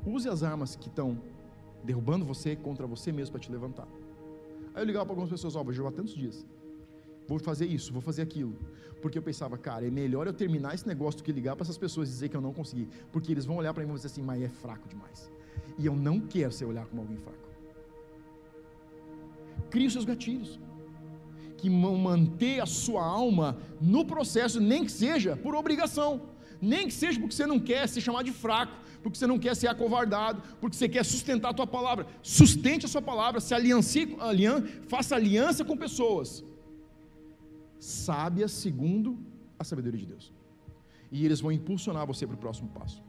A: Use as armas que estão derrubando você contra você mesmo para te levantar. Aí eu ligava para algumas pessoas: Ó, oh, vou jejuar tantos dias vou fazer isso, vou fazer aquilo. Porque eu pensava, cara, é melhor eu terminar esse negócio do que ligar para essas pessoas e dizer que eu não consegui. Porque eles vão olhar para mim e vão dizer assim, mas é fraco demais. E eu não quero ser olhar como alguém fraco. Crie os seus gatilhos. Que manter a sua alma no processo, nem que seja por obrigação. Nem que seja porque você não quer se chamar de fraco, porque você não quer ser acovardado, porque você quer sustentar a tua palavra. Sustente a sua palavra, se aliancie, alian, faça aliança com pessoas sábias segundo a sabedoria de Deus. E eles vão impulsionar você para o próximo passo.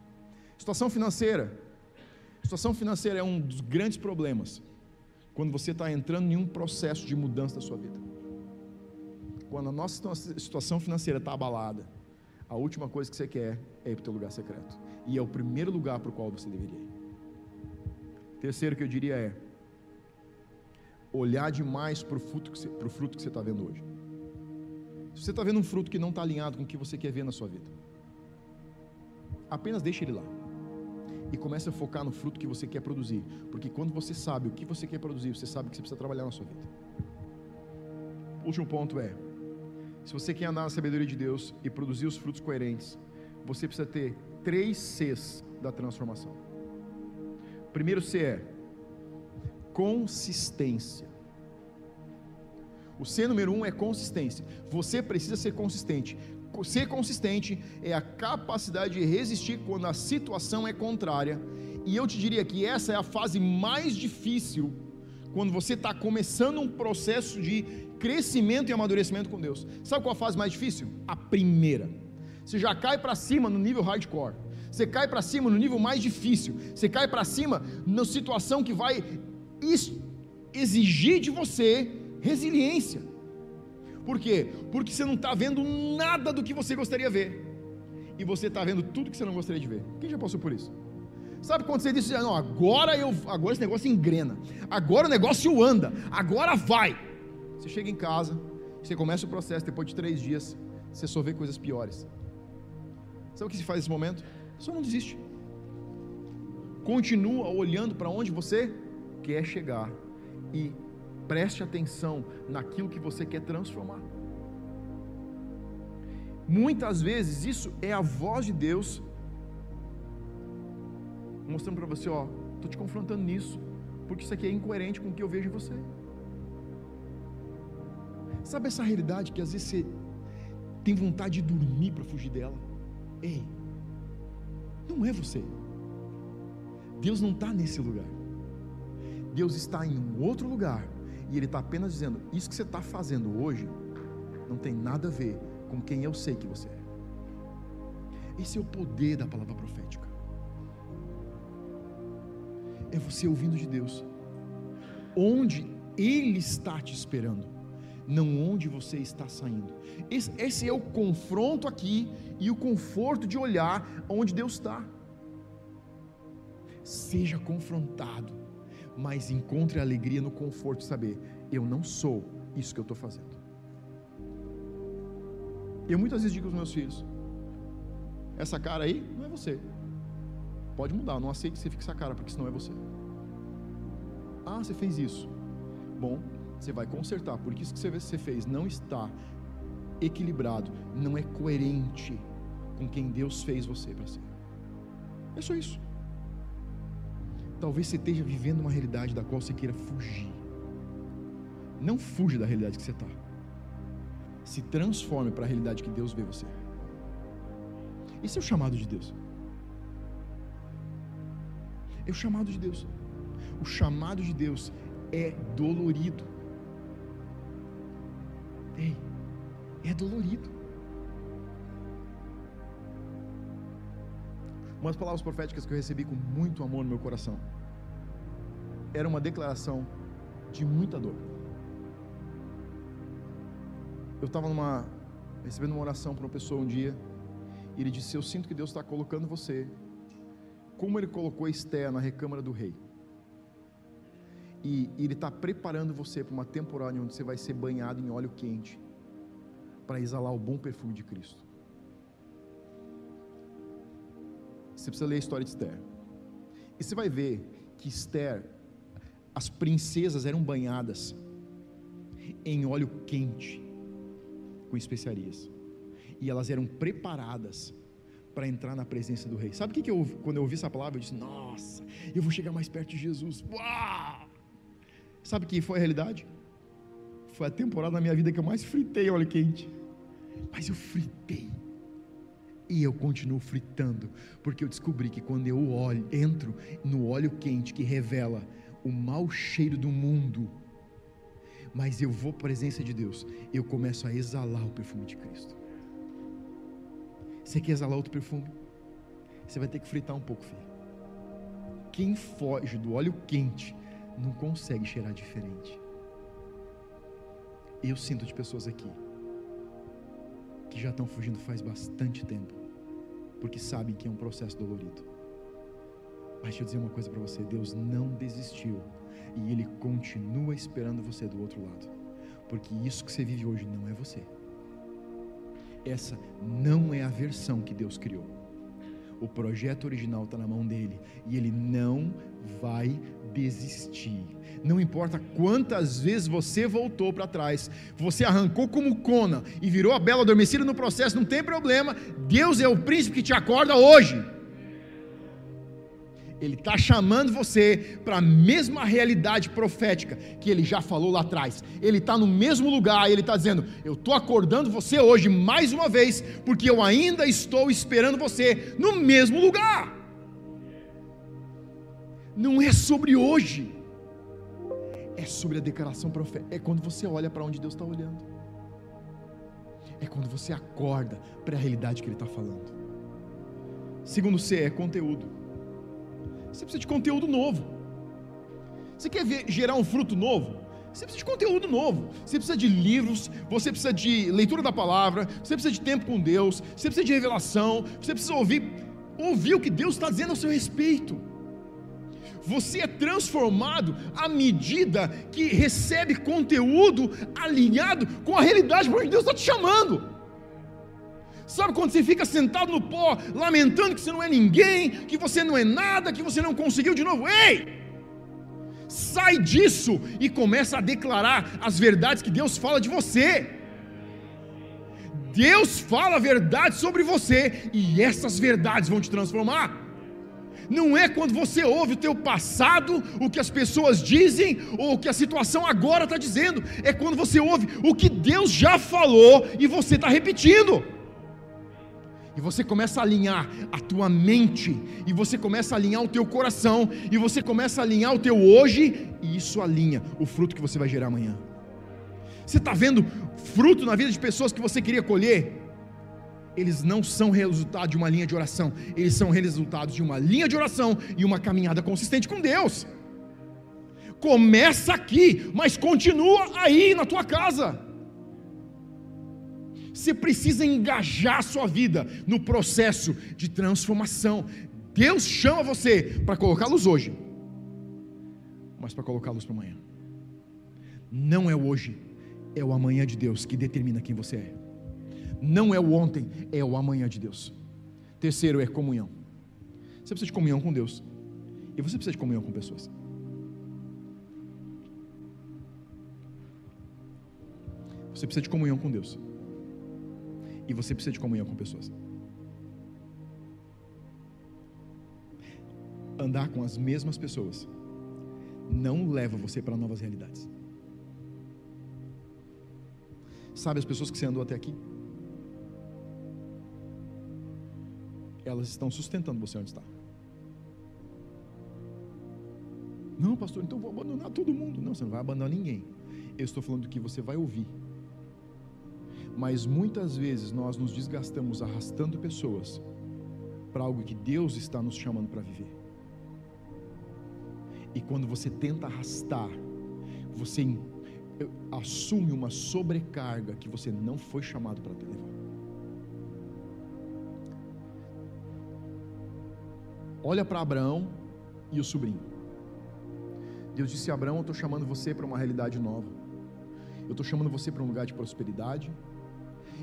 A: Situação financeira. Situação financeira é um dos grandes problemas quando você está entrando em um processo de mudança da sua vida. Quando a nossa situação financeira está abalada, a última coisa que você quer é ir para o lugar secreto. E é o primeiro lugar para o qual você deveria ir. Terceiro que eu diria é olhar demais para o fruto que você está vendo hoje. Você está vendo um fruto que não está alinhado com o que você quer ver na sua vida, apenas deixe ele lá. E comece a focar no fruto que você quer produzir. Porque quando você sabe o que você quer produzir, você sabe que você precisa trabalhar na sua vida. O último ponto é: se você quer andar na sabedoria de Deus e produzir os frutos coerentes, você precisa ter três Cs da transformação. primeiro C é consistência. O C número um é consistência. Você precisa ser consistente. Ser consistente é a capacidade de resistir quando a situação é contrária. E eu te diria que essa é a fase mais difícil quando você está começando um processo de crescimento e amadurecimento com Deus. Sabe qual a fase mais difícil? A primeira. Você já cai para cima no nível hardcore. Você cai para cima no nível mais difícil. Você cai para cima na situação que vai exigir de você resiliência. Por quê? Porque você não está vendo nada do que você gostaria de ver. E você está vendo tudo que você não gostaria de ver. Quem já passou por isso? Sabe quando você disse, não, agora eu, agora esse negócio engrena, agora o negócio anda, agora vai. Você chega em casa, você começa o processo, depois de três dias, você só vê coisas piores. Sabe o que se faz nesse momento? Só não desiste. Continua olhando para onde você quer chegar e Preste atenção naquilo que você quer transformar. Muitas vezes isso é a voz de Deus mostrando para você, ó, estou te confrontando nisso, porque isso aqui é incoerente com o que eu vejo em você. Sabe essa realidade que às vezes você tem vontade de dormir para fugir dela? Ei, não é você. Deus não está nesse lugar. Deus está em um outro lugar e Ele está apenas dizendo: Isso que você está fazendo hoje não tem nada a ver com quem eu sei que você é. Esse é o poder da palavra profética. É você ouvindo de Deus, onde Ele está te esperando, não onde você está saindo. Esse, esse é o confronto aqui e o conforto de olhar onde Deus está. Seja confrontado mas encontre alegria no conforto de saber: eu não sou isso que eu estou fazendo. Eu muitas vezes digo aos meus filhos: essa cara aí não é você. Pode mudar, não aceito que você fique essa cara, porque senão é você. Ah, você fez isso. Bom, você vai consertar, porque isso que você fez não está equilibrado, não é coerente com quem Deus fez você para ser. É só isso. Talvez você esteja vivendo uma realidade da qual você queira fugir. Não fuja da realidade que você está. Se transforme para a realidade que Deus vê você. Esse é o chamado de Deus. É o chamado de Deus. o chamado de Deus é dolorido. Ei, é dolorido. Uma das palavras proféticas que eu recebi com muito amor no meu coração era uma declaração de muita dor. Eu estava numa recebendo uma oração para uma pessoa um dia e ele disse: Eu sinto que Deus está colocando você, como Ele colocou Esther na recâmara do rei. E, e Ele está preparando você para uma temporada onde você vai ser banhado em óleo quente, para exalar o bom perfume de Cristo. Você precisa ler a história de Esther. E você vai ver que Esther, as princesas eram banhadas em óleo quente, com especiarias e elas eram preparadas para entrar na presença do rei. Sabe o que, que eu, quando eu ouvi essa palavra, eu disse: Nossa, eu vou chegar mais perto de Jesus. Uau! Sabe o que foi a realidade? Foi a temporada da minha vida que eu mais fritei óleo quente. Mas eu fritei. E eu continuo fritando, porque eu descobri que quando eu olho, entro no óleo quente que revela o mau cheiro do mundo, mas eu vou a presença de Deus, eu começo a exalar o perfume de Cristo. Você quer exalar outro perfume? Você vai ter que fritar um pouco, filho. Quem foge do óleo quente não consegue cheirar diferente. Eu sinto de pessoas aqui que já estão fugindo faz bastante tempo, porque sabem que é um processo dolorido. Mas deixa eu dizer uma coisa para você: Deus não desistiu e Ele continua esperando você do outro lado, porque isso que você vive hoje não é você. Essa não é a versão que Deus criou. O projeto original está na mão dele e ele não vai desistir. Não importa quantas vezes você voltou para trás, você arrancou como cona e virou a bela adormecida no processo, não tem problema. Deus é o príncipe que te acorda hoje. Ele está chamando você para a mesma realidade profética que ele já falou lá atrás. Ele está no mesmo lugar e ele está dizendo: Eu estou acordando você hoje mais uma vez, porque eu ainda estou esperando você no mesmo lugar. Não é sobre hoje, é sobre a declaração profética. É quando você olha para onde Deus está olhando, é quando você acorda para a realidade que Ele está falando. Segundo C, é conteúdo. Você precisa de conteúdo novo. Você quer ver, gerar um fruto novo? Você precisa de conteúdo novo. Você precisa de livros, você precisa de leitura da palavra, você precisa de tempo com Deus, você precisa de revelação, você precisa ouvir, ouvir o que Deus está dizendo ao seu respeito. Você é transformado à medida que recebe conteúdo alinhado com a realidade para onde Deus está te chamando. Sabe quando você fica sentado no pó, lamentando que você não é ninguém, que você não é nada, que você não conseguiu de novo? Ei! Sai disso e começa a declarar as verdades que Deus fala de você. Deus fala a verdade sobre você e essas verdades vão te transformar. Não é quando você ouve o teu passado, o que as pessoas dizem ou o que a situação agora está dizendo. É quando você ouve o que Deus já falou e você está repetindo e você começa a alinhar a tua mente, e você começa a alinhar o teu coração, e você começa a alinhar o teu hoje, e isso alinha o fruto que você vai gerar amanhã. Você está vendo fruto na vida de pessoas que você queria colher? Eles não são resultado de uma linha de oração, eles são resultados de uma linha de oração e uma caminhada consistente com Deus. Começa aqui, mas continua aí na tua casa. Você precisa engajar a sua vida no processo de transformação. Deus chama você para colocar luz hoje, mas para colocar luz para amanhã. Não é o hoje, é o amanhã de Deus que determina quem você é. Não é o ontem, é o amanhã de Deus. Terceiro é comunhão. Você precisa de comunhão com Deus. E você precisa de comunhão com pessoas. Você precisa de comunhão com Deus. E você precisa de comunhão com pessoas. Andar com as mesmas pessoas não leva você para novas realidades. Sabe as pessoas que você andou até aqui? Elas estão sustentando você onde está. Não, pastor, então vou abandonar todo mundo. Não, você não vai abandonar ninguém. Eu estou falando do que você vai ouvir. Mas muitas vezes nós nos desgastamos arrastando pessoas para algo que Deus está nos chamando para viver. E quando você tenta arrastar, você assume uma sobrecarga que você não foi chamado para levar. Olha para Abraão e o sobrinho. Deus disse Abraão: Eu estou chamando você para uma realidade nova. Eu estou chamando você para um lugar de prosperidade.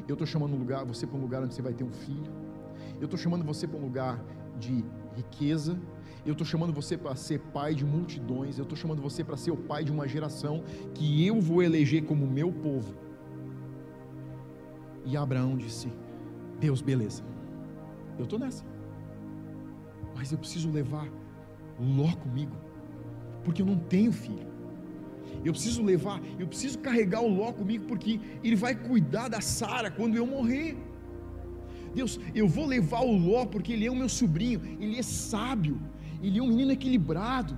A: Eu estou chamando lugar, você para um lugar onde você vai ter um filho. Eu estou chamando você para um lugar de riqueza. Eu estou chamando você para ser pai de multidões. Eu estou chamando você para ser o pai de uma geração que eu vou eleger como meu povo. E Abraão disse: Deus, beleza. Eu estou nessa. Mas eu preciso levar Ló comigo. Porque eu não tenho filho. Eu preciso levar, eu preciso carregar o Ló comigo, porque ele vai cuidar da Sara quando eu morrer. Deus, eu vou levar o Ló porque ele é o meu sobrinho, ele é sábio, ele é um menino equilibrado,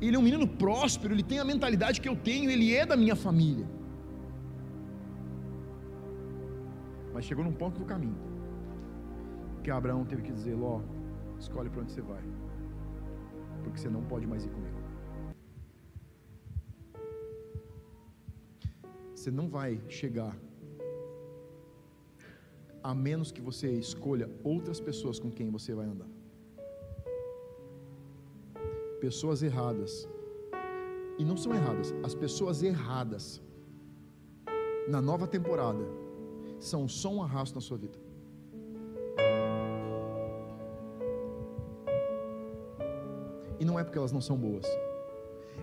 A: ele é um menino próspero, ele tem a mentalidade que eu tenho, ele é da minha família. Mas chegou num ponto do caminho que Abraão teve que dizer: Ló, escolhe para onde você vai, porque você não pode mais ir comigo. Você não vai chegar a menos que você escolha outras pessoas com quem você vai andar. Pessoas erradas. E não são erradas, as pessoas erradas na nova temporada são só um arrasto na sua vida. E não é porque elas não são boas,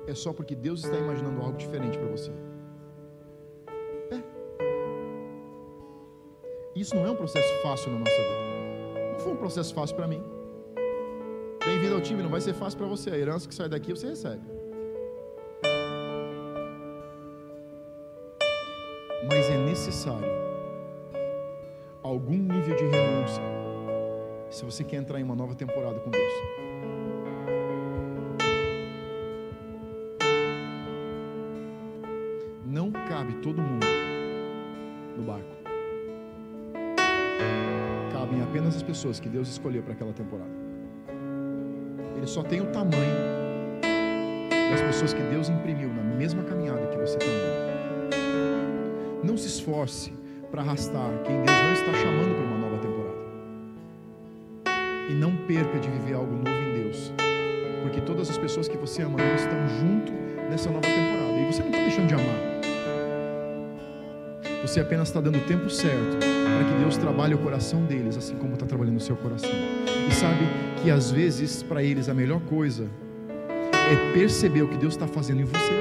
A: é só porque Deus está imaginando algo diferente para você. Isso não é um processo fácil na nossa vida. Não foi um processo fácil para mim. Bem-vindo ao time, não vai ser fácil para você. A herança que sai daqui você recebe. Mas é necessário algum nível de renúncia se você quer entrar em uma nova temporada com Deus. Não cabe todo mundo pessoas que Deus escolheu para aquela temporada. Ele só tem o tamanho das pessoas que Deus imprimiu na mesma caminhada que você está andando. Não se esforce para arrastar quem Deus não está chamando para uma nova temporada. E não perca de viver algo novo em Deus. Porque todas as pessoas que você ama não estão junto nessa nova temporada. E você não está deixando de amar. Você apenas está dando o tempo certo para que Deus trabalhe o coração deles, assim como está trabalhando o seu coração. E sabe que às vezes para eles a melhor coisa é perceber o que Deus está fazendo em você.